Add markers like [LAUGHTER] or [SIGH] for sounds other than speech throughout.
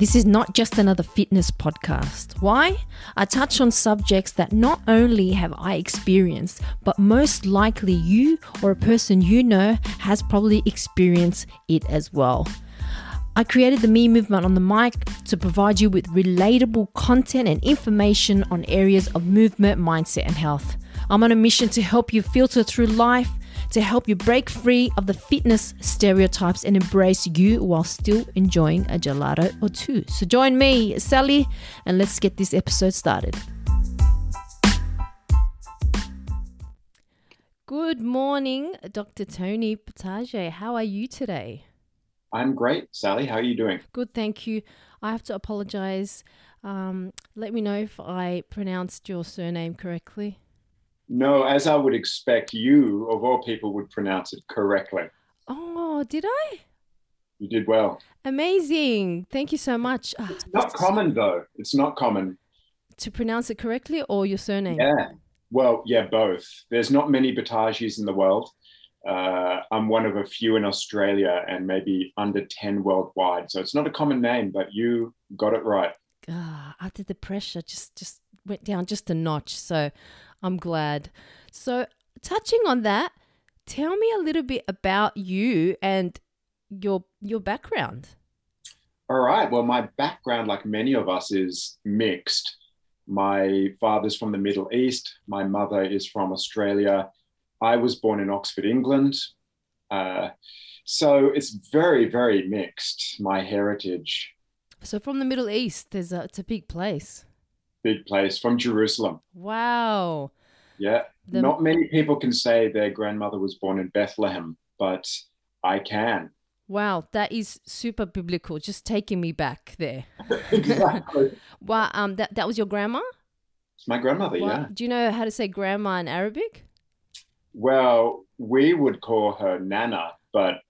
This is not just another fitness podcast. Why? I touch on subjects that not only have I experienced, but most likely you or a person you know has probably experienced it as well. I created the Me Movement on the mic to provide you with relatable content and information on areas of movement, mindset, and health. I'm on a mission to help you filter through life to help you break free of the fitness stereotypes and embrace you while still enjoying a gelato or two. So join me, Sally, and let's get this episode started. Good morning, Dr. Tony Boutagy. How are you today? I'm great, Sally. How are you doing? Good, thank you. I have to apologize. Um, let me know if I pronounced your surname correctly. No, as I would expect, you, of all people, would pronounce it correctly. Oh, did I? You did well. Amazing. Thank you so much. Ah, it's not common, though. It's not common. To pronounce it correctly or your surname? Yeah. Well, yeah, both. There's not many Boutagys in the world. Uh, I'm one of a few in Australia and maybe under 10 worldwide. So it's not a common name, but you got it right. Ah, after the pressure just just went down just a notch. So I'm glad. So, touching on that, tell me a little bit about you and your your background. All right. Well, my background, like many of us, is mixed. My father's from the Middle East. My mother is from Australia. I was born in Oxford, England. Uh, so it's very, very mixed, my heritage. So from the Middle East, there's a, it's a big place big place from Jerusalem. Wow. Yeah. The... Not many people can say their grandmother was born in Bethlehem, but I can. Wow, that is super biblical. Just taking me back there. [LAUGHS] [LAUGHS] exactly. wow, um, that that was your grandma. It's my grandmother. Yeah. Do you know how to say grandma in Arabic? Well, we would call her Nana, but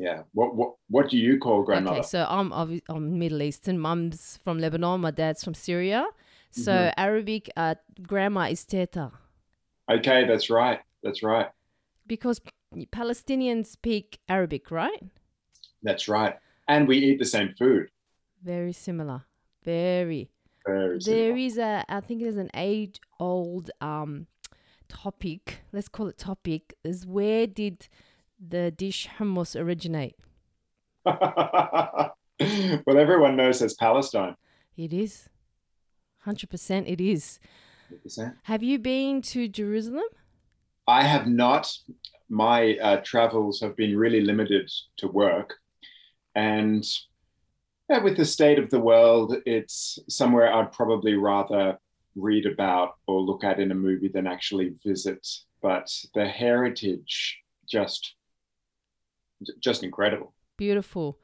yeah. What what what do you call grandmother? Okay, so I'm I'm Middle Eastern. Mum's from Lebanon. My dad's from Syria. So mm-hmm. Arabic, uh, grandma is teta. Okay, that's right. That's right. Because Palestinians speak Arabic, right? That's right. And we eat the same food. Very similar. Very. Very similar. There is a, I think there's an age old um, topic, let's call it topic, is where did the dish hummus originate? [LAUGHS] well, everyone knows it's Palestine. It is. 100% it is. 100%. Have you been to Jerusalem? I have not. My uh, travels have been really limited to work. And yeah, with the state of the world, it's somewhere I'd probably rather read about or look at in a movie than actually visit. But the heritage just just incredible. Beautiful.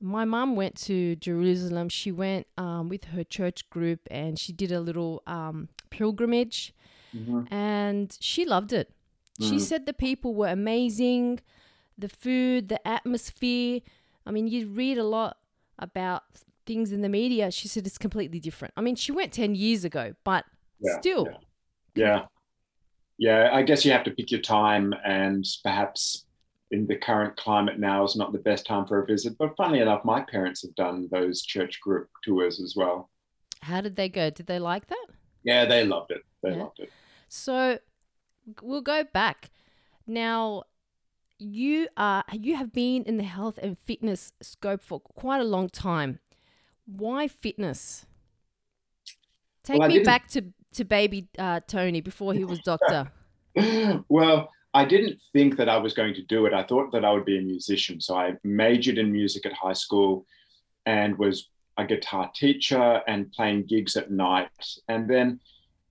My mom went to Jerusalem. She went um, with her church group and she did a little um, pilgrimage mm-hmm. and she loved it. Mm. She said the people were amazing, the food, the atmosphere. I mean, you read a lot about things in the media. She said it's completely different. I mean, she went 10 years ago, but yeah, still. Yeah. yeah. Yeah, I guess you have to pick your time and perhaps in the current climate now is not the best time for a visit. But funnily enough, my parents have done those church group tours as well. How did they go? Did they like that? Yeah, they loved it. They yeah. loved it. So we'll go back. Now, you are you have been in the health and fitness scope for quite a long time. Why fitness? Take well, me back to to baby uh, Tony before he was doctor. [LAUGHS] well, I didn't think that I was going to do it. I thought that I would be a musician. So I majored in music at high school and was a guitar teacher and playing gigs at night. And then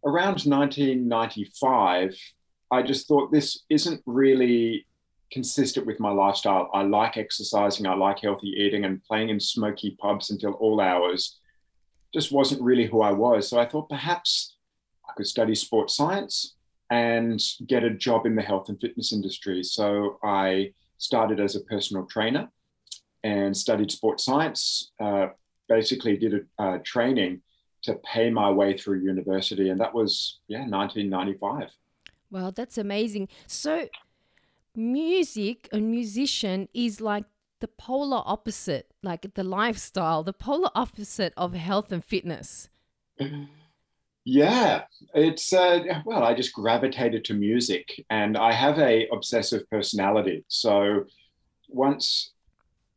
around 1995, I just thought this isn't really consistent with my lifestyle. I like exercising, I like healthy eating, and playing in smoky pubs until all hours just wasn't really who I was. So I thought perhaps I could study sports science and get a job in the health and fitness industry. So I started as a personal trainer and studied sports science. Uh, basically, did a, a training to pay my way through university, and that was yeah, 1995. Well, that's amazing. So, music, a musician is like the polar opposite, like the lifestyle, the polar opposite of health and fitness. [LAUGHS] Yeah, it's uh, well, I just gravitated to music, and I have a obsessive personality. So once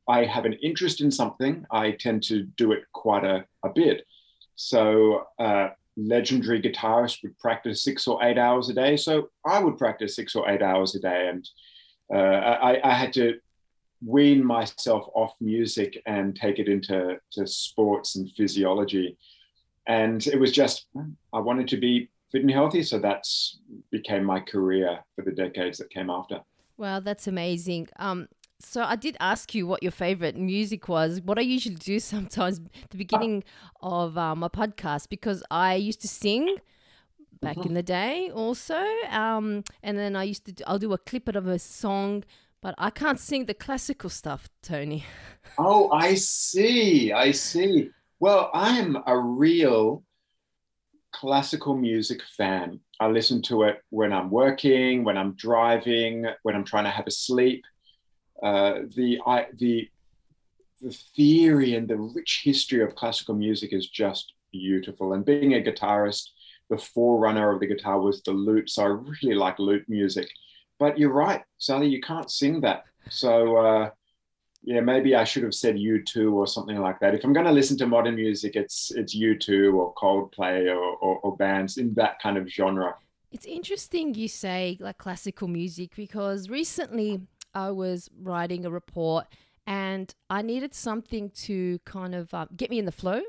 I have an interest in something, I tend to do it quite a, a bit. So uh, legendary guitarists would practice six or eight hours a day. So I would practice six or eight hours a day, and uh, I, I, had to wean myself off music and take it into to sports and physiology and it was just I wanted to be fit and healthy, so that's became my career for the decades that came after. Wow, that's amazing. Um, so I did ask you what your favorite music was. What I usually do [LAUGHS] sometimes at the beginning of uh, my podcast because I used to sing back mm-hmm. in the day also, um, and then I used to do, I'll do a clip of a song. But I can't sing the classical stuff, Tony. [LAUGHS] Oh, I see. I see. Well, I'm a real classical music fan. I listen to it when I'm working, when I'm driving, when I'm trying to have a sleep. Uh, the I, the the theory and the rich history of classical music is just beautiful. And being a guitarist, the forerunner of the guitar was the lute. So I really like lute music. But you're right, Sally, you can't sing that. So uh, yeah, maybe I should have said U2 or something like that. If I'm going to listen to modern music, it's it's U2 or Coldplay or, or, or bands in that kind of genre. It's interesting you say like classical music because recently I was writing a report and I needed something to kind of um, get me in the flow.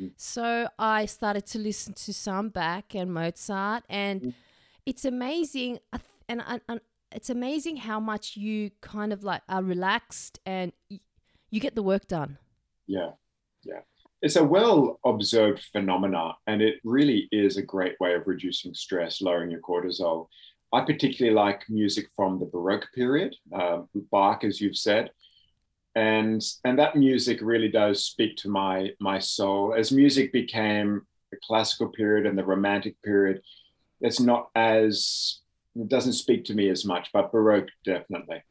Mm. So I started to listen to some Bach and Mozart, and mm. it's amazing. And, and, it's amazing how much you kind of like are relaxed and you get the work done. Yeah, yeah. It's a well observed phenomena, and it really is a great way of reducing stress, lowering your cortisol. I particularly like music from the Baroque period, uh, Bach, as you've said, and and that music really does speak to my my soul. As music became the classical period and the Romantic period, it's not as it doesn't speak to me as much, but Baroque definitely.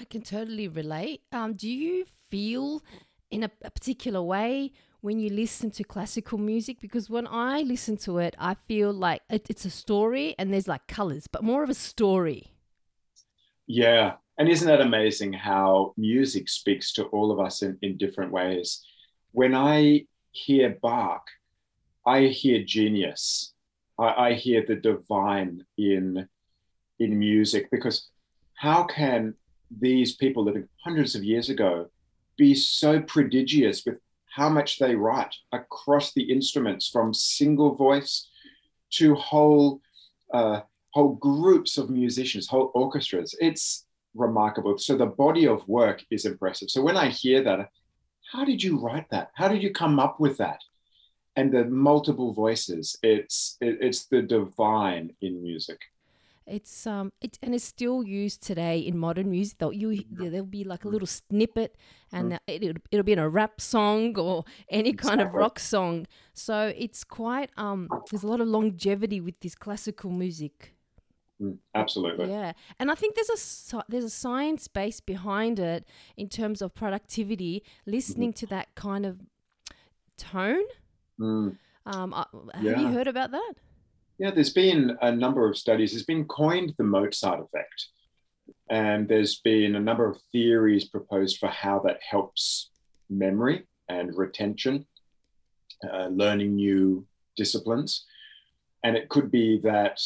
I can totally relate. Um, do you feel in a, a particular way when you listen to classical music? Because when I listen to it, I feel like it, it's a story and there's like colors, but more of a story. Yeah. And isn't that amazing how music speaks to all of us in, in different ways? When I hear Bach, I hear genius. I, I hear the divine in in music because how can these people living hundreds of years ago be so prodigious with how much they write across the instruments from single voice to whole uh, whole groups of musicians whole orchestras? It's remarkable. So the body of work is impressive. So when i hear that how did you write that? How did you come up with that? And the multiple voices it's it, it's the divine in music it's um it and it's still used today in modern music. Though you there'll be like a little snippet, and mm. it, it'll be in a rap song or any kind of rock song. So it's quite um there's a lot of longevity with this classical music. Mm, absolutely. Yeah, and I think there's a there's a science base behind it in terms of productivity. Listening mm-hmm. to that kind of tone. Mm. Um, have yeah. you heard about that? Yeah, there's been a number of studies. There's been coined the Mozart effect. And there's been a number of theories proposed for how that helps memory and retention, uh, learning new disciplines. And it could be that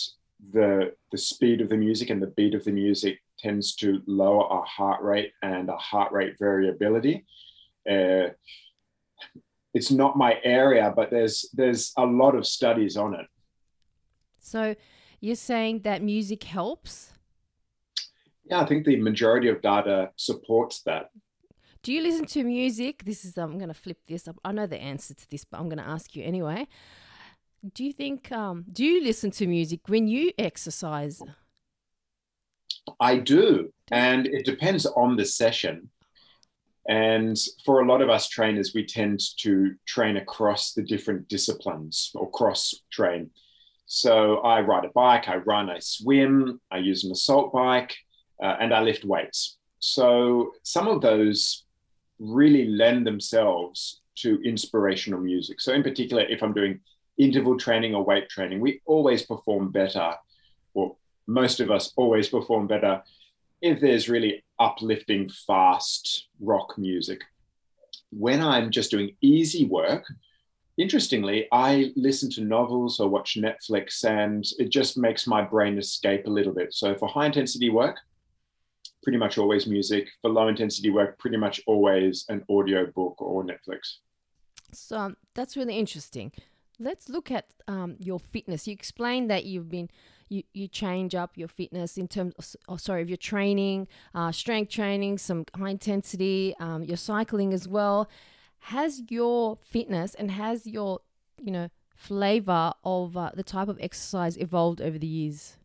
the, the speed of the music and the beat of the music tends to lower our heart rate and our heart rate variability. Uh, it's not my area, but there's there's a lot of studies on it. So you're saying that music helps? Yeah, I think the majority of data supports that. Do you listen to music? This is I'm going to flip this up. I know the answer to this, but I'm going to ask you anyway. Do you think um, do you listen to music when you exercise? I do, and it depends on the session. And for a lot of us trainers, we tend to train across the different disciplines or cross train. So I ride a bike, I run, I swim, I use an assault bike, uh, and I lift weights. So some of those really lend themselves to inspirational music. So, in particular, if I'm doing interval training or weight training, we always perform better, or most of us always perform better if there's really uplifting, fast rock music. When I'm just doing easy work, interestingly, I listen to novels or watch Netflix, and it just makes my brain escape a little bit. So, for high intensity work, pretty much always music. For low intensity work, pretty much always an audio book or Netflix. So um, that's really interesting. Let's look at um, your fitness. You explained that you've been you, you change up your fitness in terms of, oh, sorry of your training, uh, strength training, some high intensity, um, your cycling as well. Has your fitness and has your you know flavor of uh, the type of exercise evolved over the years?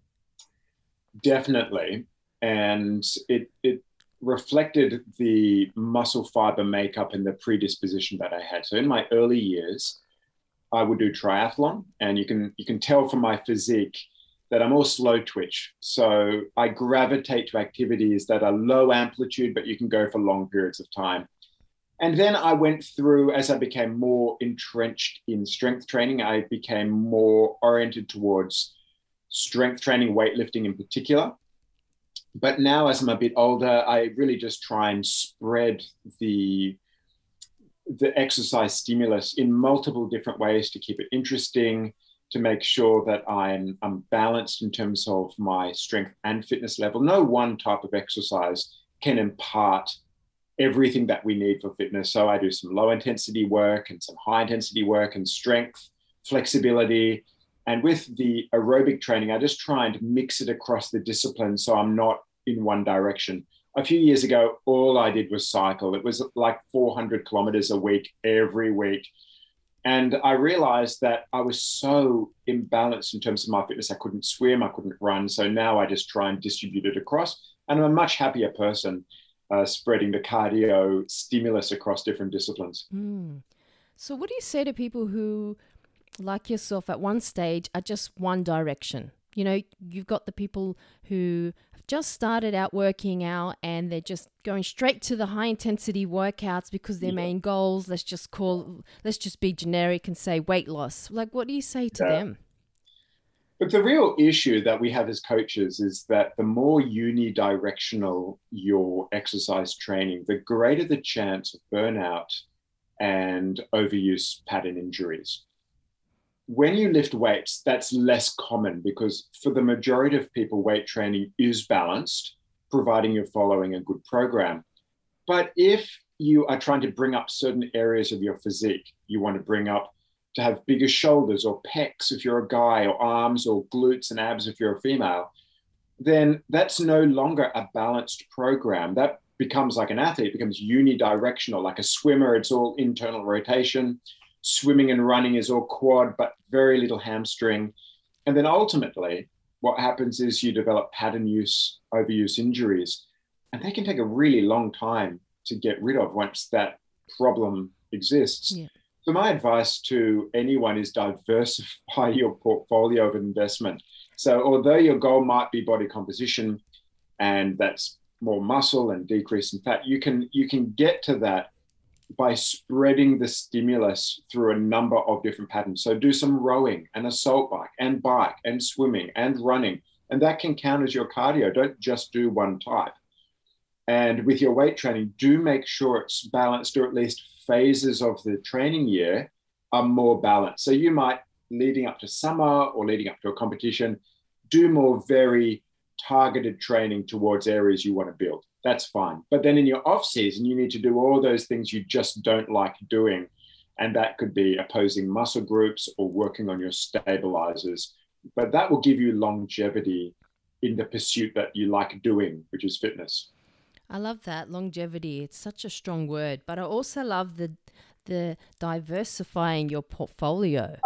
Definitely, and it it reflected the muscle fiber makeup and the predisposition that I had. So in my early years, I would do triathlon, and you can you can tell from my physique that I'm all slow twitch. So I gravitate to activities that are low amplitude, but you can go for long periods of time. And then I went through, as I became more entrenched in strength training, I became more oriented towards strength training, weightlifting in particular but now as I'm a bit older, I really just try and spread the the exercise stimulus in multiple different ways to keep it interesting, to make sure that I'm, I'm balanced in terms of my strength and fitness level. No one type of exercise can impart everything that we need for fitness. So I do some low intensity work and some high intensity work and strength, flexibility, and with the aerobic training, I just try and mix it across the discipline so I'm not in one direction. A few years ago, all I did was cycle. It was like 400 kilometers a week every week. And I realized that I was so imbalanced in terms of my fitness. I couldn't swim, I couldn't run. So now I just try and distribute it across. And I'm a much happier person uh, spreading the cardio stimulus across different disciplines. Mm. So, what do you say to people who like yourself at one stage are just one direction. You know, you've got the people who have just started out working out and they're just going straight to the high intensity workouts because their yeah. main goals, let's just call, let's just be generic and say weight loss. Like, what do you say to yeah. them? But the real issue that we have as coaches is that the more unidirectional your exercise training, the greater the chance of burnout and overuse pattern injuries when you lift weights, that's less common because for the majority of people, weight training is balanced, providing you're following a good program. But if you are trying to bring up certain areas of your physique, you want to bring up to have bigger shoulders or pecs if you're a guy, or arms or glutes and abs if you're a female, then that's no longer a balanced program. That becomes like an athlete, becomes unidirectional, like a swimmer, it's all internal rotation swimming and running is all quad, but very little hamstring. And then ultimately, what happens is you develop pattern use, overuse injuries, and they can take a really long time to get rid of once that problem exists. Yeah. So, my advice to anyone is diversify [LAUGHS] your portfolio of investment. So, although your goal might be body composition, and that's more muscle and decrease in fat, you can you can get to that by spreading the stimulus through a number of different patterns. So do some rowing and assault bike and bike and swimming and running. And that can count as your cardio. Don't just do one type. And with your weight training, do make sure it's balanced, or at least phases of the training year are more balanced. So you might, leading up to summer or leading up to a competition, do more very targeted training towards areas you want to build that's fine. But then in your off season, you need to do all those things you just don't like doing. And that could be opposing muscle groups or working on your stabilizers. But that will give you longevity in the pursuit that you like doing, which is fitness. I love that longevity. It's such a strong word, but I also love the the diversifying your portfolio.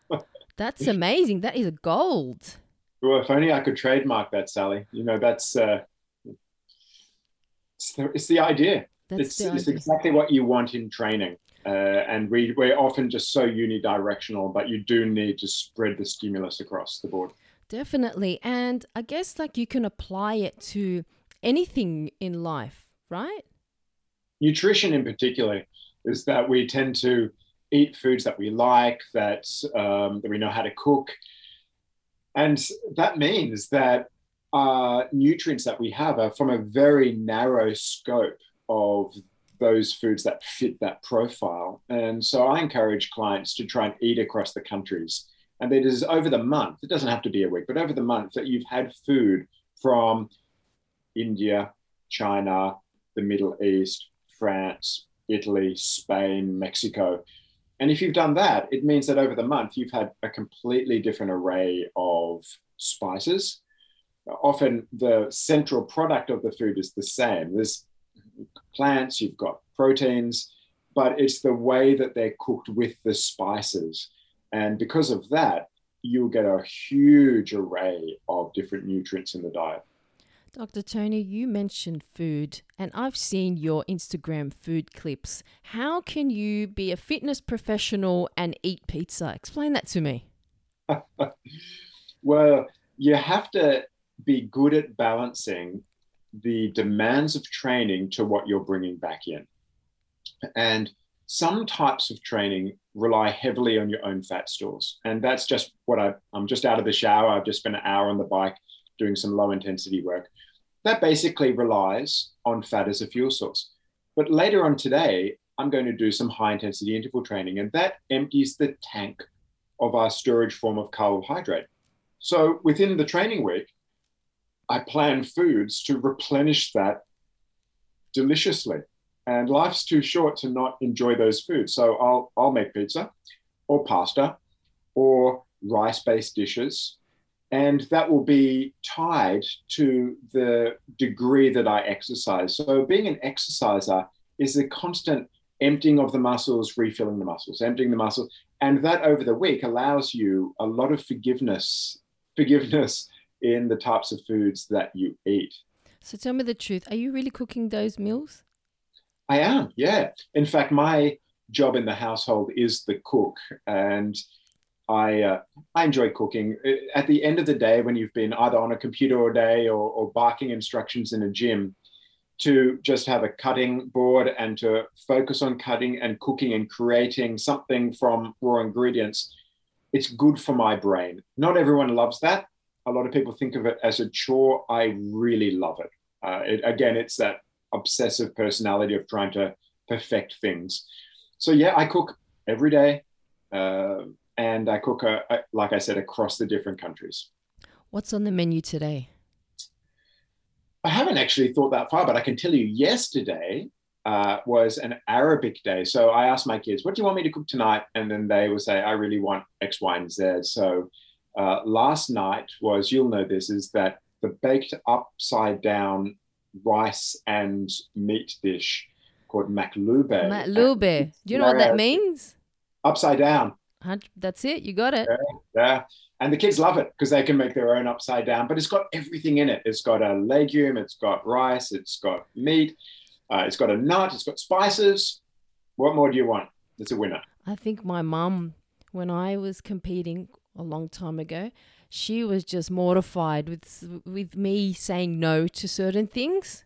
[LAUGHS] that's amazing. That is a gold. Well, if only I could trademark that, Sally. You know, that's uh, it's the, it's the idea. That's it's, the it's idea. exactly what you want in training. Uh, and we, we're often just so unidirectional, but you do need to spread the stimulus across the board. Definitely. And I guess like you can apply it to anything in life, right? Nutrition, in particular, is that we tend to eat foods that we like, that um, that we know how to cook, and that means that uh, nutrients that we have are from a very narrow scope of those foods that fit that profile. And so I encourage clients to try and eat across the countries. And it is over the month, it doesn't have to be a week, but over the month that you've had food from India, China, the Middle East, France, Italy, Spain, Mexico. And if you've done that, it means that over the month you've had a completely different array of spices. Often the central product of the food is the same. There's plants, you've got proteins, but it's the way that they're cooked with the spices. And because of that, you'll get a huge array of different nutrients in the diet. Dr. Tony, you mentioned food, and I've seen your Instagram food clips. How can you be a fitness professional and eat pizza? Explain that to me. [LAUGHS] well, you have to be good at balancing the demands of training to what you're bringing back in. And some types of training rely heavily on your own fat stores. And that's just what I, I'm just out of the shower. I've just spent an hour on the bike doing some low intensity work. That basically relies on fat as a fuel source. But later on today, I'm going to do some high intensity interval training, and that empties the tank of our storage form of carbohydrate. So within the training week, I plan foods to replenish that deliciously. And life's too short to not enjoy those foods. So I'll, I'll make pizza or pasta or rice based dishes. And that will be tied to the degree that I exercise. So being an exerciser is a constant emptying of the muscles, refilling the muscles, emptying the muscles. And that over the week allows you a lot of forgiveness, forgiveness in the types of foods that you eat. So tell me the truth. Are you really cooking those meals? I am, yeah. In fact, my job in the household is the cook. And I, uh, I enjoy cooking. At the end of the day, when you've been either on a computer all day or, or barking instructions in a gym, to just have a cutting board and to focus on cutting and cooking and creating something from raw ingredients, it's good for my brain. Not everyone loves that a lot of people think of it as a chore. I really love it. Uh, it again, it's that obsessive personality of trying to perfect things. So yeah, I cook every day, uh, and I cook, a, a, like I said, across the different countries. What's on the menu today? I haven't actually thought that far, but I can tell you yesterday uh, was an Arabic day. So I asked my kids, what do you want me to cook tonight? And then they would say, I really want X, Y, and Z. So uh, last night was, you'll know this, is that the baked upside down rice and meat dish called maklube. Maklube. Do you know what that means? Upside down. That's it. You got it. Yeah. yeah. And the kids love it because they can make their own upside down, but it's got everything in it. It's got a legume, it's got rice, it's got meat, uh, it's got a nut, it's got spices. What more do you want? It's a winner. I think my mum, when I was competing, a long time ago, she was just mortified with with me saying no to certain things.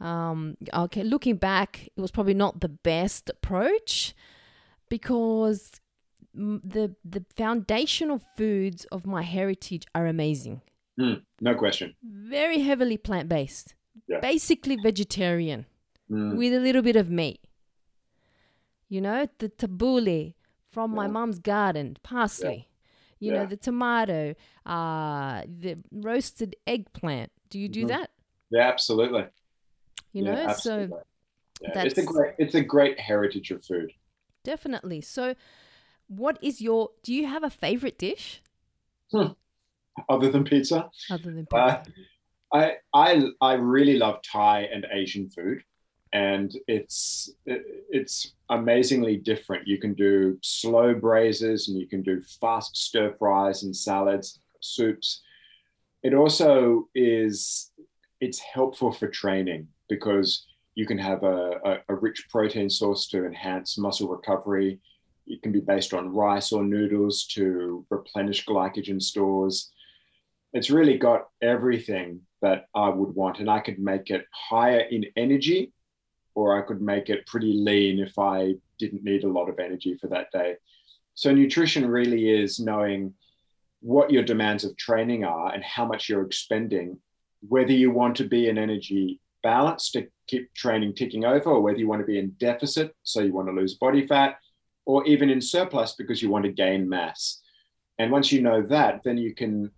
Um, okay, looking back, it was probably not the best approach because the the foundational foods of my heritage are amazing. Mm, no question. Very heavily plant based. Yeah. Basically vegetarian mm. with a little bit of meat. You know, the tabbouleh from yeah. my mom's garden, parsley you yeah. know, the tomato, uh, the roasted eggplant. Do you do mm-hmm. that? Yeah, absolutely. You know, absolutely. so it's a great it's a great heritage of food. Definitely. So, what is your? Do you have a favorite dish? Hmm. Other than pizza. Other than uh, pizza. Uh, I I I really love Thai and Asian food and it's it's amazingly different. You can do slow braises and you can do fast stir fries and salads, soups. It also is it's helpful for training because you can have a, a, a rich protein source to enhance muscle recovery. It can be based on rice or noodles to replenish glycogen stores. It's really got everything that I would want. And I could make it higher in energy, or I could make it pretty lean if I didn't need a lot of energy for that day. So, nutrition really is knowing what your demands of training are and how much you're expending, whether you want to be in energy balance to keep training ticking over, or whether you want to be in deficit, so you want to lose body fat, or even in surplus because you want to gain mass. And once you know that, then you can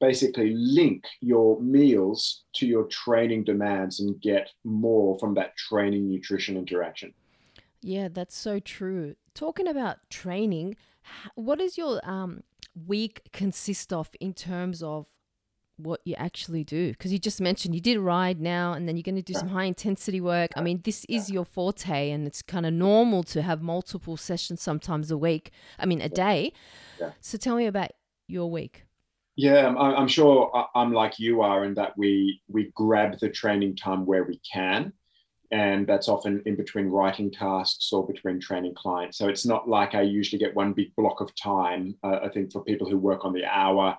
basically link your meals to your training demands and get more from that training nutrition interaction. Yeah, that's so true. Talking about training, what does your um, week consist of in terms of what you actually do? Because you just mentioned you did ride now and then you're going to do some high intensity work. I mean, this is your forte and it's kind of normal to have multiple sessions sometimes a week, I mean, a day. Yeah. So tell me about your week. Yeah, I'm sure I'm like you are in that we we grab the training time where we can, and that's often in between writing tasks or between training clients. So it's not like I usually get one big block of time. Uh, I think for people who work on the hour,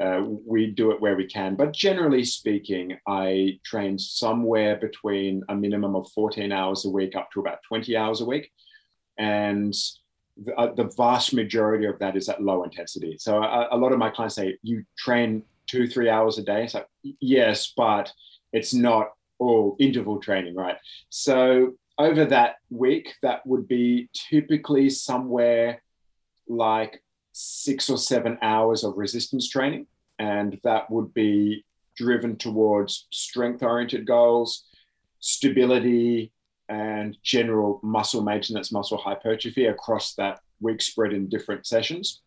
uh, we do it where we can. But generally speaking, I train somewhere between a minimum of 14 hours a week up to about 20 hours a week, and the, uh, the, vast majority of that is at low intensity. So a, a, lot of my clients say, "You train two, three hours a day." So yes, but it's not all interval training, right? So over that week, that would be typically somewhere like six or seven hours of resistance training, and that would be driven towards strength-oriented goals, stability, and general muscle maintenance, muscle hypertrophy across that week spread in different sessions.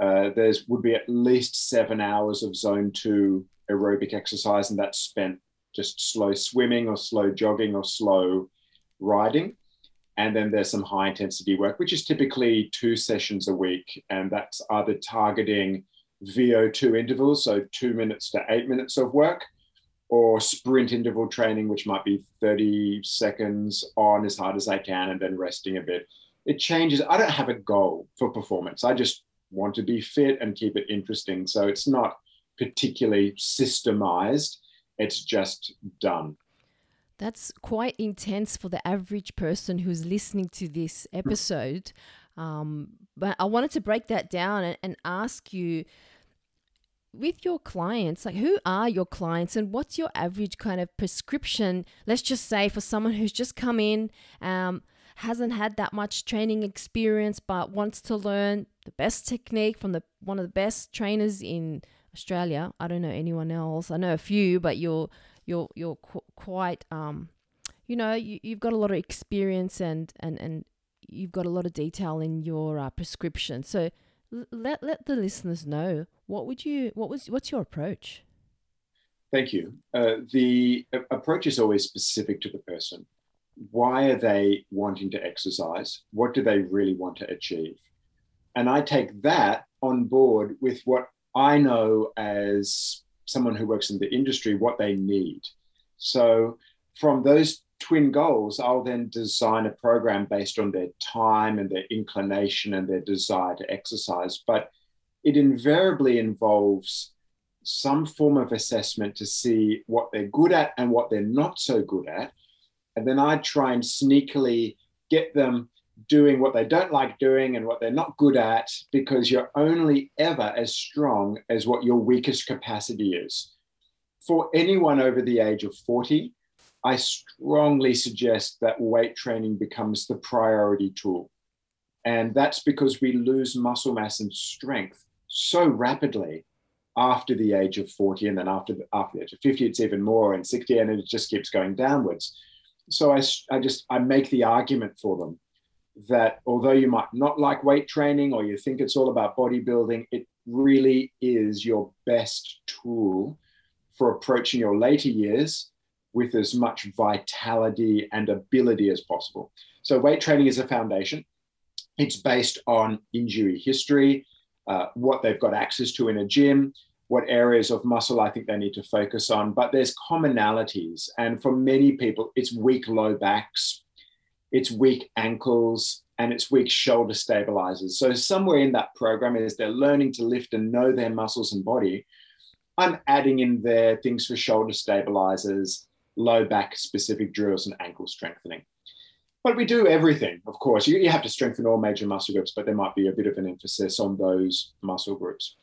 Uh, there would be at least seven hours of zone two aerobic exercise, and that's spent just slow swimming or slow jogging or slow riding. And then there's some high intensity work, which is typically two sessions a week. And that's either targeting VO2 intervals, so two minutes to eight minutes of work, or sprint interval training, which might be 30 seconds on as hard as I can and then resting a bit. It changes. I don't have a goal for performance. I just want to be fit and keep it interesting. So it's not particularly systemized, it's just done. That's quite intense for the average person who's listening to this episode. Um, but I wanted to break that down and, and ask you with your clients, like who are your clients and what's your average kind of prescription? Let's just say for someone who's just come in, um, hasn't had that much training experience, but wants to learn the best technique from the one of the best trainers in Australia. I don't know anyone else. I know a few, but you're you're you're qu- quite um, you know, you, you've got a lot of experience and and and you've got a lot of detail in your uh, prescription. So let let the listeners know what would you what was what's your approach? Thank you. Uh, the approach is always specific to the person. Why are they wanting to exercise? What do they really want to achieve? And i take that on board with what i know as someone who works in the industry what they need so from those twin goals, I'll then design a program based on their time and their inclination and their desire to exercise. But it invariably involves some form of assessment to see what they're good at and what they're not so good at. And then I try and sneakily get them doing what they don't like doing and what they're not good at because you're only ever as strong as what your weakest capacity is. For anyone over the age of 40, I strongly suggest that weight training becomes the priority tool. And that's because we lose muscle mass and strength so rapidly after the age of 40. And then after the, after the age of 50, it's even more, and 60, and it just keeps going downwards. So I, I just I make the argument for them that although you might not like weight training or you think it's all about bodybuilding, it really is your best tool for approaching your later years with as much vitality and ability as possible. So, weight training is a foundation. It's based on injury history, uh, what they've got access to in a gym, what areas of muscle I think they need to focus on. But there's commonalities. And for many people, it's weak low backs, it's weak ankles, and it's weak shoulder stabilizers. So, somewhere in that program is they're learning to lift and know their muscles and body I'm adding in there things for shoulder stabilizers, low back specific drills, and ankle strengthening. But we do everything, of course. You, you have to strengthen all major muscle groups, but there might be a bit of an emphasis on those muscle groups.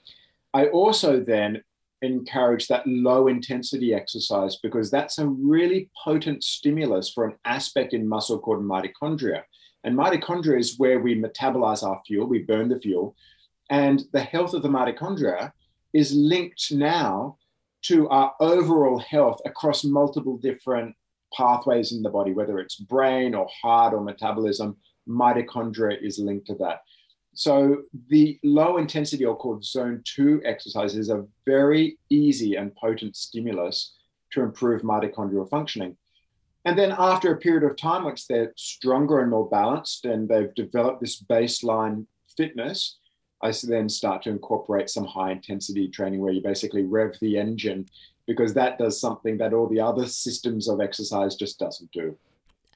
I also then encourage that low intensity exercise because that's a really potent stimulus for an aspect in muscle called mitochondria. And mitochondria is where we metabolize our fuel, we burn the fuel. And the health of the mitochondria is linked now to our overall health across multiple different pathways in the body, whether it's brain or heart or metabolism. Mitochondria is linked to that. So the low intensity or called zone two exercise is a very easy and potent stimulus to improve mitochondrial functioning. And then after a period of time, once they're stronger and more balanced and they've developed this baseline fitness, I then start to incorporate some high intensity training where you basically rev the engine because that does something that all the other systems of exercise just doesn't do.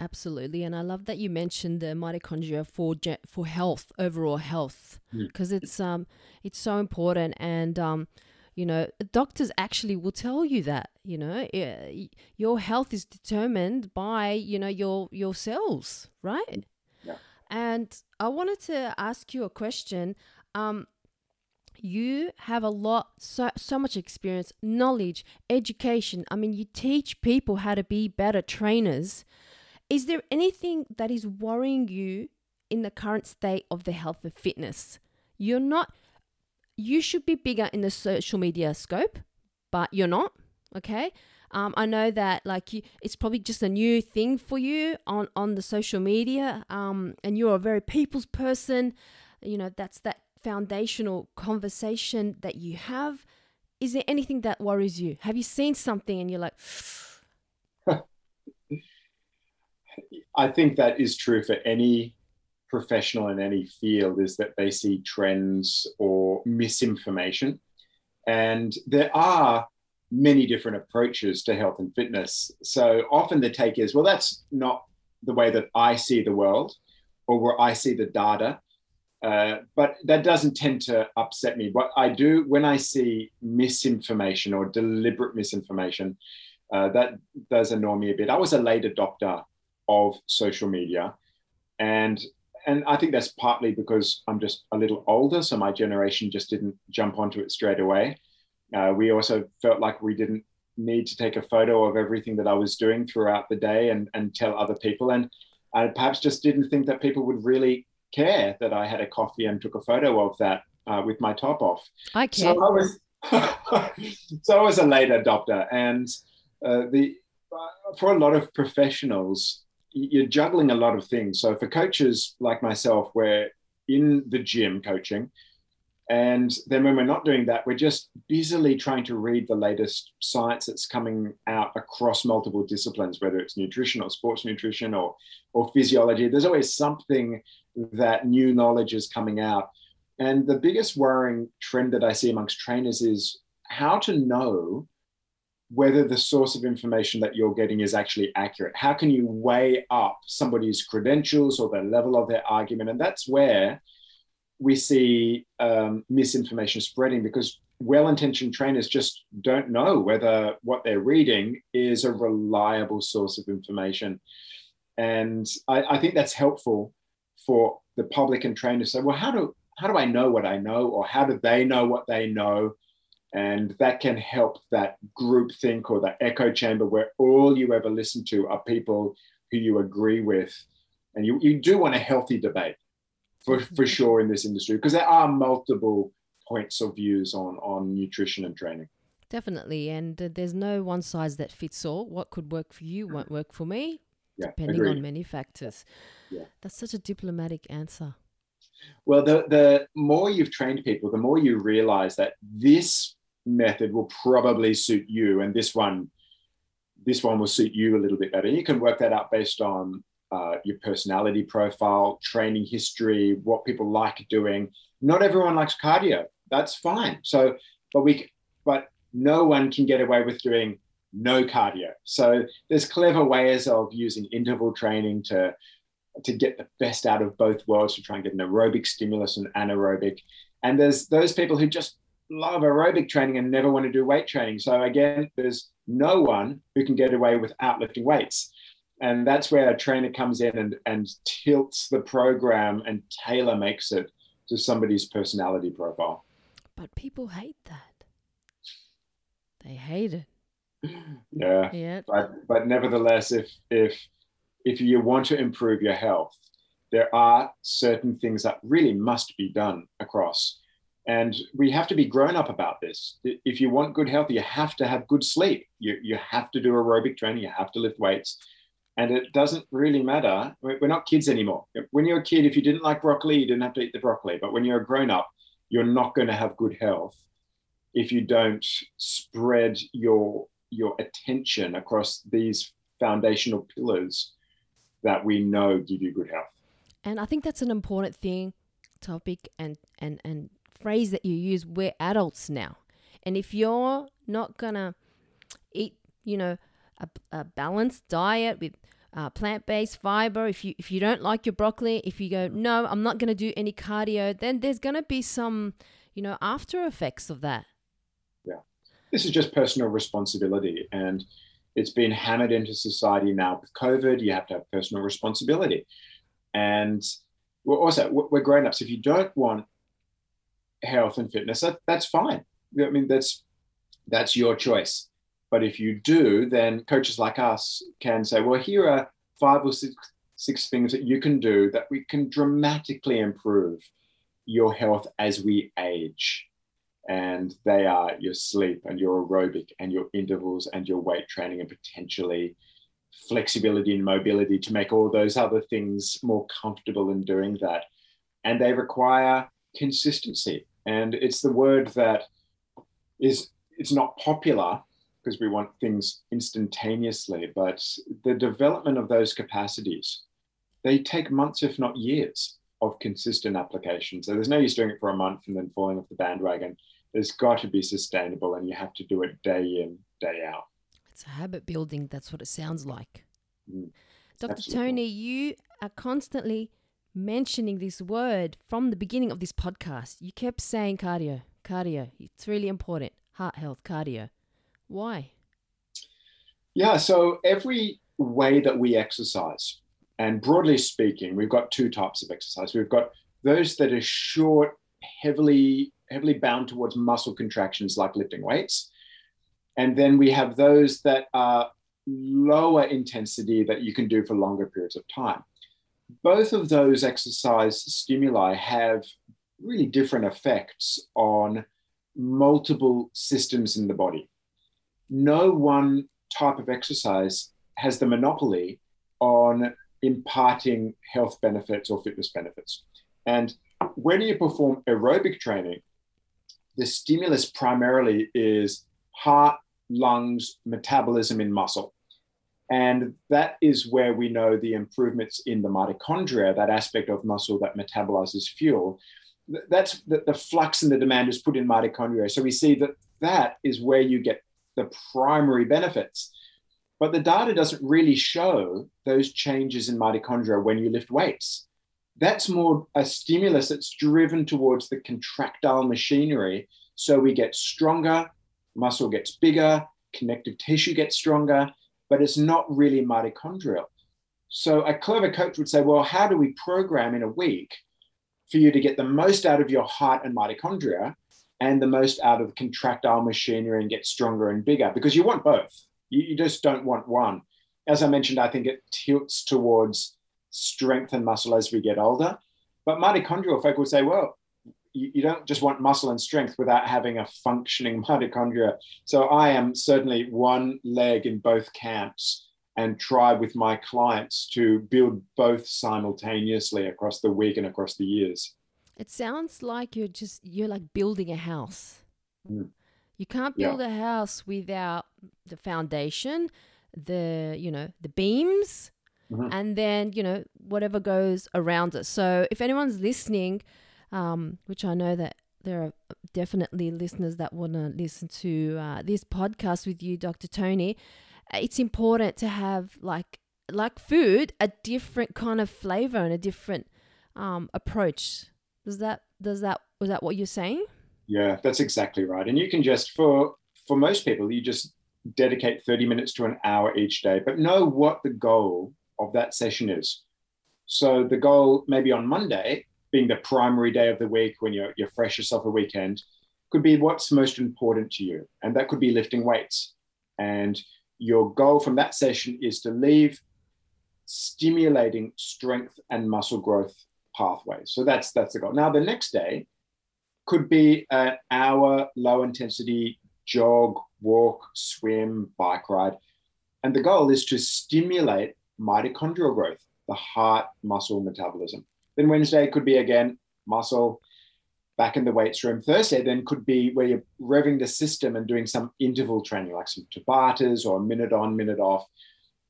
Absolutely, and I love that you mentioned the mitochondria for for health, overall health, because mm. it's um it's so important, and um you know doctors actually will tell you that you know your health is determined by you know your your cells, right? Yeah. And I wanted to ask you a question. Um, you have a lot so so much experience knowledge education i mean you teach people how to be better trainers is there anything that is worrying you in the current state of the health of fitness? You're not, you should be bigger in the social media scope, but you're not. Okay. Um, I know that like you, it's probably just a new thing for you on on the social media, um, and you're a very people's person. You know that's that foundational conversation that you have. Is there anything that worries you? Have you seen something and you're like, [LAUGHS] I think that is true for any professional in any field is that they see trends or misinformation. And there are many different approaches to health and fitness. So often the take is, well, that's not the way that I see the world or where I see the data. Uh, but that doesn't tend to upset me. What I do when I see misinformation or deliberate misinformation, uh, that does annoy me a bit. I was a late adopter of social media. And and I think that's partly because I'm just a little older, so my generation just didn't jump onto it straight away. Uh, we also felt like we didn't need to take a photo of everything that I was doing throughout the day and, and tell other people. And I perhaps just didn't think that people would really care that I had a coffee and took a photo of that uh, with my top off. I care. So I was, [LAUGHS] so I was a late adopter. And uh, the, for a lot of professionals, you're juggling a lot of things. So for coaches like myself, we're in the gym coaching. And then when we're not doing that, we're just busily trying to read the latest science that's coming out across multiple disciplines, whether it's nutrition or sports nutrition or, or physiology. There's always something that new knowledge is coming out. And the biggest worrying trend that I see amongst trainers is how to know whether the source of information that you're getting is actually accurate. How can you weigh up somebody's credentials or the level of their argument? And that's where we see um, misinformation spreading because well intentioned trainers just don't know whether what they're reading is a reliable source of information. And I, I think that's helpful for the public and trainers to say, well, how do, how do I know what I know? Or how do they know what they know? And that can help that group think or that echo chamber where all you ever listen to are people who you agree with. And you, you do want a healthy debate for, for sure in this industry because there are multiple points of views on, on nutrition and training. Definitely. And uh, there's no one size that fits all. What could work for you won't work for me, yeah, depending agreed. on many factors. Yeah. That's such a diplomatic answer. Well, the, the more you've trained people, the more you realize that this method will probably suit you, and this one, this one will suit you a little bit better. You can work that out based on uh, your personality profile, training history, what people like doing. Not everyone likes cardio. That's fine. So, but we, but no one can get away with doing no cardio. So there's clever ways of using interval training to to get the best out of both worlds to try and get an aerobic stimulus and anaerobic. And there's those people who just love aerobic training and never want to do weight training. So again, there's no one who can get away without lifting weights. And that's where a trainer comes in and, and tilts the program and tailor makes it to somebody's personality profile. But people hate that. They hate it. [LAUGHS] Yeah. Yeah. But but nevertheless, if if if you want to improve your health, there are certain things that really must be done across. And we have to be grown up about this. If you want good health, you have to have good sleep. You, you have to do aerobic training. You have to lift weights. And it doesn't really matter. We're not kids anymore. When you're a kid, if you didn't like broccoli, you didn't have to eat the broccoli. But when you're a grown up, you're not going to have good health if you don't spread your your attention across these foundational pillars that we know give you good health. And I think that's an important thing, topic and and and phrase that you use. We're adults now, and if you're not gonna eat, you know, a, a balanced diet with uh, plant-based fiber if you if you don't like your broccoli if you go no i'm not going to do any cardio then there's going to be some you know after effects of that. Yeah. This is just personal responsibility and it's been hammered into society now with covid. You have to have personal responsibility. And also we're grown-ups. If you don't want health and fitness that, that's fine i mean that's that's your choice but if you do, then coaches like us can say, well, here are five or six, six things that you can do that we can dramatically improve your health as we age. And they are your sleep and your aerobic and your intervals and your weight training and potentially flexibility and mobility to make all those other things more comfortable in doing that. And they require consistency. And it's the word that is it's not popular because we want things instantaneously. But the development of those capacities, they take months, if not years, of consistent application. So there's no use doing it for a month and then falling off the bandwagon. There's got to be sustainable and you have to do it day in, day out. It's a habit building. That's what it sounds like. Mm, Dr. absolutely. Tony, you are constantly mentioning this word from the beginning of this podcast. You kept saying cardio, cardio. It's really important. Heart health, cardio. Why? Yeah, so every way that we exercise, and broadly speaking, we've got two types of exercise. We've got those that are short, heavily heavily bound towards muscle contractions like lifting weights. And then we have those that are lower intensity that you can do for longer periods of time. Both of those exercise stimuli have really different effects on multiple systems in the body no one type of exercise has the monopoly on imparting health benefits or fitness benefits. And when you perform aerobic training, the stimulus primarily is heart, lungs, metabolism in muscle. And that is where we know the improvements in the mitochondria, that aspect of muscle that metabolizes fuel. That's the, the flux and the demand is put in mitochondria. So we see that that is where you get the primary benefits. But the data doesn't really show those changes in mitochondria when you lift weights. That's more a stimulus that's driven towards the contractile machinery. So we get stronger, muscle gets bigger, connective tissue gets stronger, but it's not really mitochondrial. So a clever coach would say, well, how do we program in a week for you to get the most out of your heart and mitochondria and the most out of contractile machinery and get stronger and bigger because you want both. You, you, just don't want one. As I mentioned, I think it tilts towards strength and muscle as we get older. But mitochondrial folk will say, well, you, you don't just want muscle and strength without having a functioning [LAUGHS] mitochondria. So I am certainly one leg in both camps and try with my clients to build both simultaneously across the week and across the years. It sounds like you're just you're like building a house. Mm. You can't build yeah. a house without the foundation, the you know the beams, mm-hmm. and then you know whatever goes around it. So if anyone's listening, um, which I know that there are definitely listeners that want to listen to uh, this podcast with you, Dr. Tony, it's important to have like like food a different kind of flavor and a different um, approach does that does that was that what you're saying? Yeah, that's exactly right. And you can just for for most people, you just dedicate 30 minutes to an hour each day, but know what the goal of that session is. So the goal maybe on Monday, being the primary day of the week when you're you're freshest off a weekend, could be what's most important to you. And that could be lifting weights. And your goal from that session is to leave stimulating strength and muscle growth pathways. So that's that's the goal. Now the next day could be an hour low intensity jog, walk, swim, bike ride. And the goal is to stimulate mitochondrial growth, the heart muscle metabolism. Then Wednesday could be again muscle back in the weights room. Thursday then could be where you're revving the system and doing some interval training, like some Tabatas or minute on, minute off.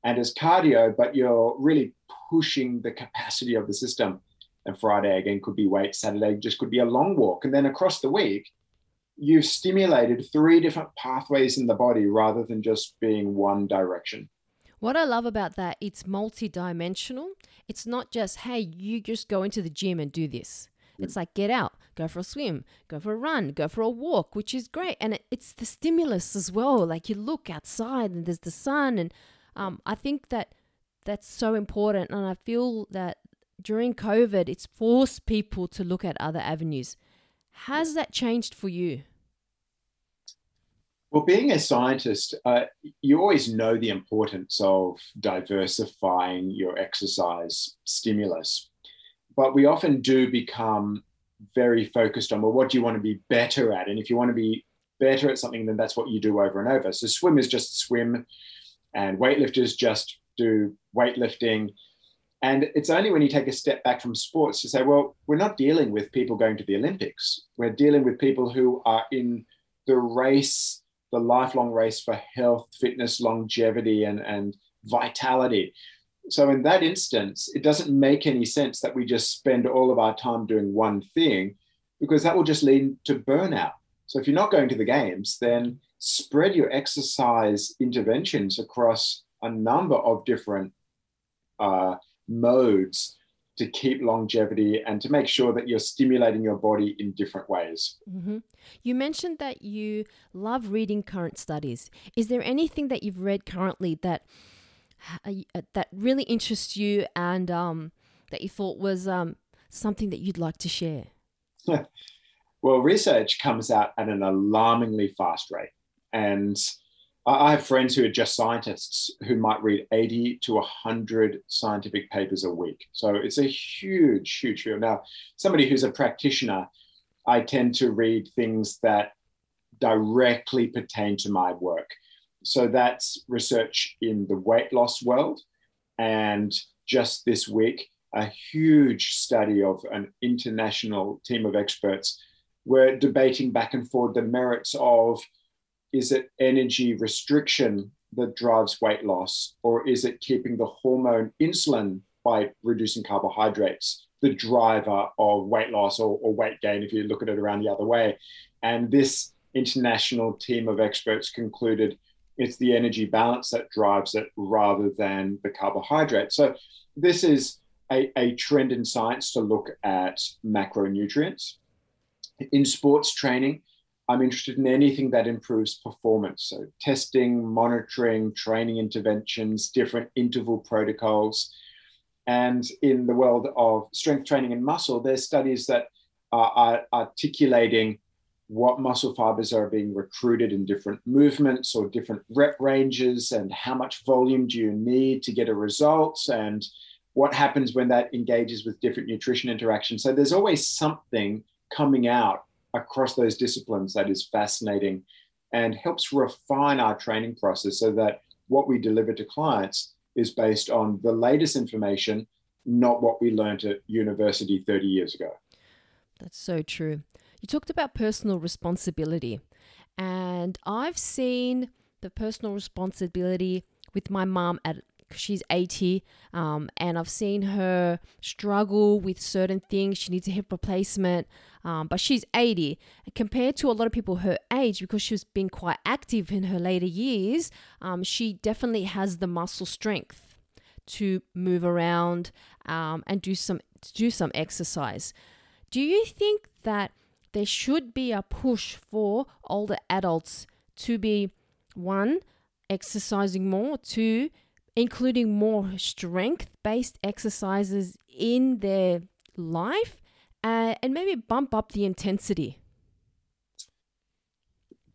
And as cardio, but you're really pushing the capacity of the system. And Friday again could be weight. Saturday just could be a long walk. And then across the week, you've stimulated three different pathways in the body rather than just being one direction. What I love about that, it's multi-dimensional. It's not just, hey, you just go into the gym and do this. Mm. It's like get out, go for a swim, go for a run, go for a walk, which is great. And it, it's the stimulus as well. Like you look outside and there's the sun. And um, I think that that's so important. And I feel that during COVID, it's forced people to look at other avenues. Has that changed for you? Well, being a scientist, uh, you always know the importance of diversifying your exercise stimulus. But we often do become very focused on, well, what do you want to be better at? And if you want to be better at something, then that's what you do over and over. So swimmers just swim, and weightlifters just do weightlifting. And it's only when you take a step back from sports to say, well, we're not dealing with people going to the Olympics. We're dealing with people who are in the race the lifelong race for health, fitness, longevity, and, and vitality. So, in that instance, it doesn't make any sense that we just spend all of our time doing one thing because that will just lead to burnout. So, if you're not going to the games, then spread your exercise interventions across a number of different uh, modes to keep longevity and to make sure that you're stimulating your body in different ways. Mm-hmm. You mentioned that you love reading current studies. Is there anything that you've read currently that uh, uh, that really interests you and um, that you thought was um, something that you'd like to share? [LAUGHS] well, research comes out at an alarmingly fast rate, and I have friends who are just scientists who might read 80 to 100 scientific papers a week. So it's a huge, huge field. Now, somebody who's a practitioner, I tend to read things that directly pertain to my work. So that's research in the weight loss world. And just this week, a huge study of an international team of experts were debating back and forth the merits of is it energy restriction that drives weight loss, or is it keeping the hormone insulin by reducing carbohydrates the driver of weight loss or, or weight gain if you look at it around the other way? And this international team of experts concluded it's the energy balance that drives it rather than the carbohydrate. So, this is a, a trend in science to look at macronutrients. In sports training, I'm interested in anything that improves performance. So, testing, monitoring, training interventions, different interval protocols. And in the world of strength training and muscle, there's studies that are, articulating what muscle fibers are being recruited in different movements or different rep ranges, and how much volume do you need to get a result, and what happens when that engages with different nutrition interactions. So, there's always something coming out across those disciplines that is fascinating and helps refine our training process so that what we deliver to clients is based on the latest information, not what we learned at university 30 years ago. That's so true. You talked about personal responsibility, and I've seen the personal responsibility with my mom at she's 80 um, and I've seen her struggle with certain things. She needs a hip replacement, um, but she's 80. Compared to a lot of people her age, because she's been quite active in her later years, um, she definitely has the muscle strength to move around um, and do some do some exercise. Do you think that there should be a push for older adults to be one, exercising more, two, including more strength based exercises in their life, uh, and maybe bump up the intensity?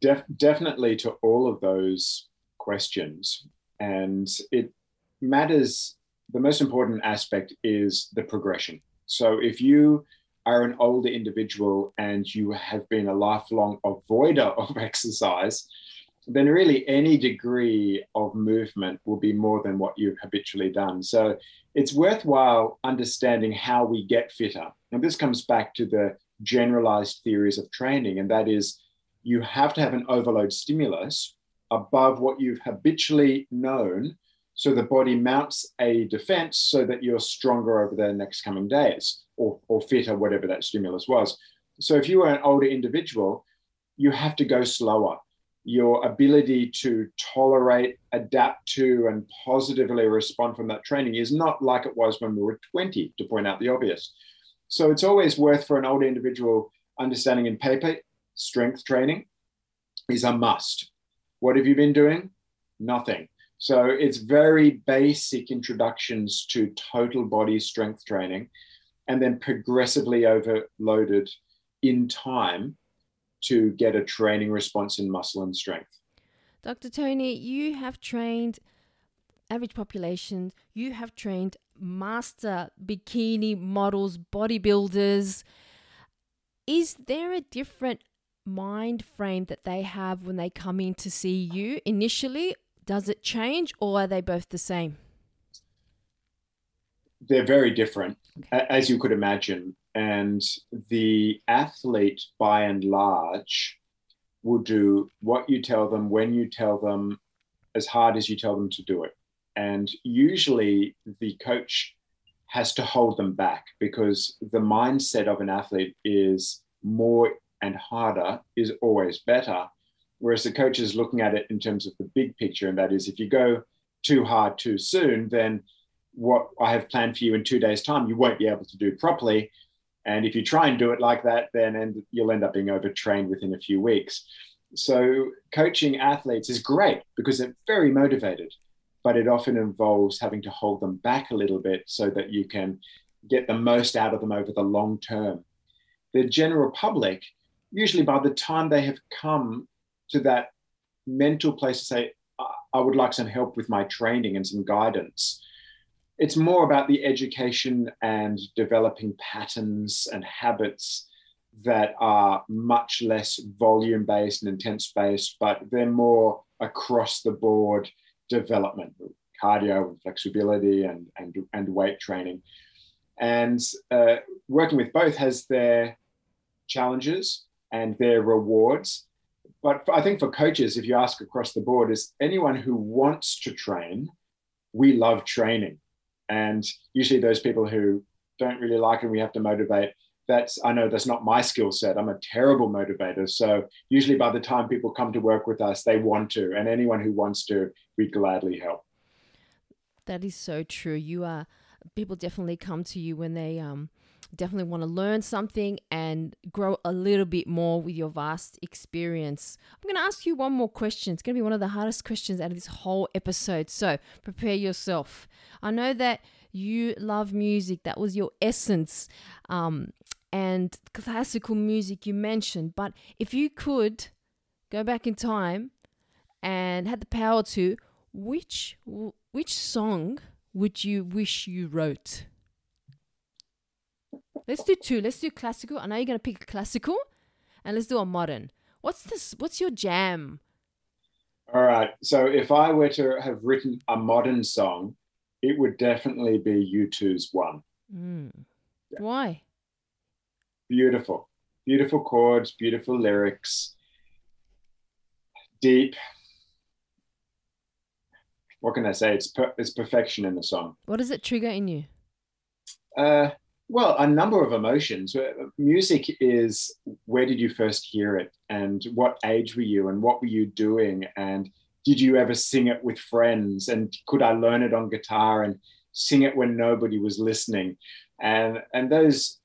Def- definitely to all of those questions. And it matters, the most important aspect is the progression. So if you are an older individual and you have been a lifelong avoider of [LAUGHS] exercise, then really any degree of movement will be more than what you've habitually done. So it's worthwhile understanding how we get fitter. And this comes back to the generalized theories of training, and that is you have to have an overload stimulus above what you've habitually known. So the body mounts a defense so that you're stronger over the next coming days or, or fitter, whatever that stimulus was. So if you are an older individual, you have to go slower your ability to tolerate, adapt to, and positively respond from that training is not like it was when we were 20, to point out the obvious. So it's always worth for an older individual understanding in paper strength training is a must. What have you been doing? Nothing. So it's very basic introductions to total body strength training and then progressively overloaded in time to get a training response in muscle and strength. Dr. Tony, you have trained average population, you have trained master bikini models, bodybuilders. Is there a different mind frame that they have when they come in to see you initially? Does it change or are they both the same? They're very different, okay. as you could imagine. And the athlete, by and large, will do what you tell them, when you tell them, as hard as you tell them to do it. And usually the coach has to hold them back because the mindset of an athlete is more and harder is always better. Whereas the coach is looking at it in terms of the big picture, and that is if you go too hard too soon, then what I have planned for you in two days' time, you won't be able to do properly. And if you try and do it like that, then and you'll end up being overtrained within a few weeks. So coaching athletes is great because they're very motivated, but it often involves having to hold them back a little bit so that you can get the most out of them over the long term. The general public, usually by the time they have come to that mental place to say, I would like some help with my training and some guidance, it's more about the education and developing patterns and habits that are much less volume based and intense based, but they're more across the board development, cardio and flexibility and, and, and weight training. And uh, working with both has their challenges and their rewards. But I think for coaches, if you ask across the board, is anyone who wants to train, we love training and usually those people who don't really like it, we have to motivate. That's I know that's not my skill set. I'm a terrible motivator. So usually by the time people come to work with us, they want to. And anyone who wants to, we gladly help. That is so true. You are people definitely come to you when they um definitely want to learn something and grow a little bit more with your vast experience. I'm going to ask you one more question. It's going to be one of the hardest questions out of this whole episode. So prepare yourself. I know that you love music, that was your essence. Um, and classical music you mentioned, but if you could go back in time and had the power to, which which song would you wish you wrote? Let's do two. Let's do classical. I know you're gonna pick a classical, and let's do a modern. What's this? What's your jam? All right. So if I were to have written a modern song, it would definitely be U2's one. Mm. Yeah. Why? Beautiful, beautiful chords, beautiful lyrics, deep. What can I say? It's per- it's perfection in the song. What does it trigger in you? Uh, well, a number of emotions. Uh, music is where did you first hear it, and what age were you, and what were you doing, and did you ever sing it with friends, and could I learn it on guitar and sing it when nobody was listening, and and those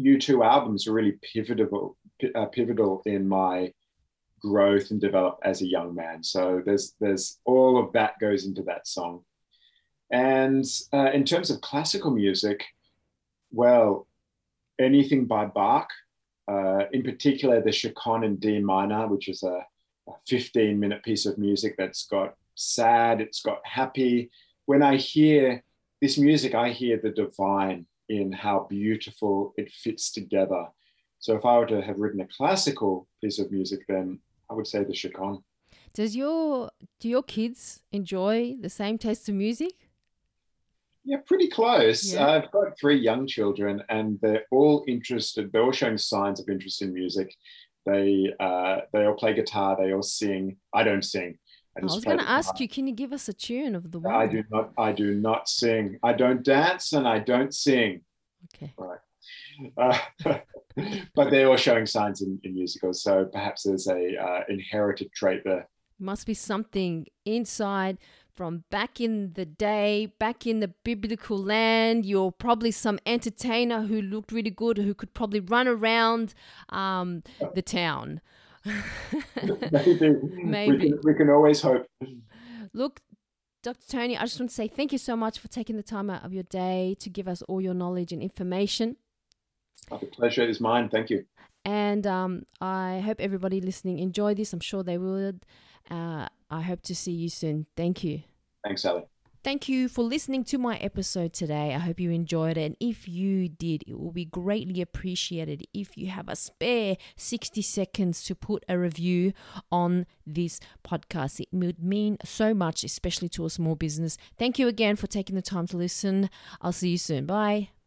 U2 albums are really pivotal uh, pivotal in my growth and develop as a young man. So there's there's all of that goes into that song. And uh, in terms of classical music, well, anything by Bach, uh, in particular the Chaconne in D minor, which is a, a 15 minute piece of music that's got sad, it's got happy. When I hear this music, I hear the divine in how beautiful it fits together. So if I were to have written a classical piece of music, then I would say the Chaconne. Does your do your kids enjoy the same taste of music? Yeah, pretty close. Yeah. I've got three young children, and they're all interested. They're all showing signs of interest in music. They uh, they all play guitar. They all sing. I don't sing. I, was going to ask you, can you give us a tune of the one? I do not. I do not sing. I don't dance, and I don't sing. Okay. Right. Uh, [LAUGHS] but they're all showing signs in, in musicals, so perhaps there's a uh, inherited trait there. Must be something inside from back in the day, back in the biblical land. You're probably some entertainer who looked really good, who could probably run around um, the town. Maybe. [LAUGHS] Maybe. We can, we can always hope. Look, Dr. Tony, I just want to say thank you so much for taking the time out of your day to give us all your knowledge and information. Oh, the pleasure is mine. Thank you. And um, I hope everybody listening enjoyed this. I'm sure they would. Uh, I hope to see you soon. Thank you. Thanks, Sally. Thank you for listening to my episode today. I hope you enjoyed it. And if you did, it will be greatly appreciated if you have a spare 60 seconds to put a review on this podcast. It would mean so much, especially to a small business. Thank you again for taking the time to listen. I'll see you soon. Bye.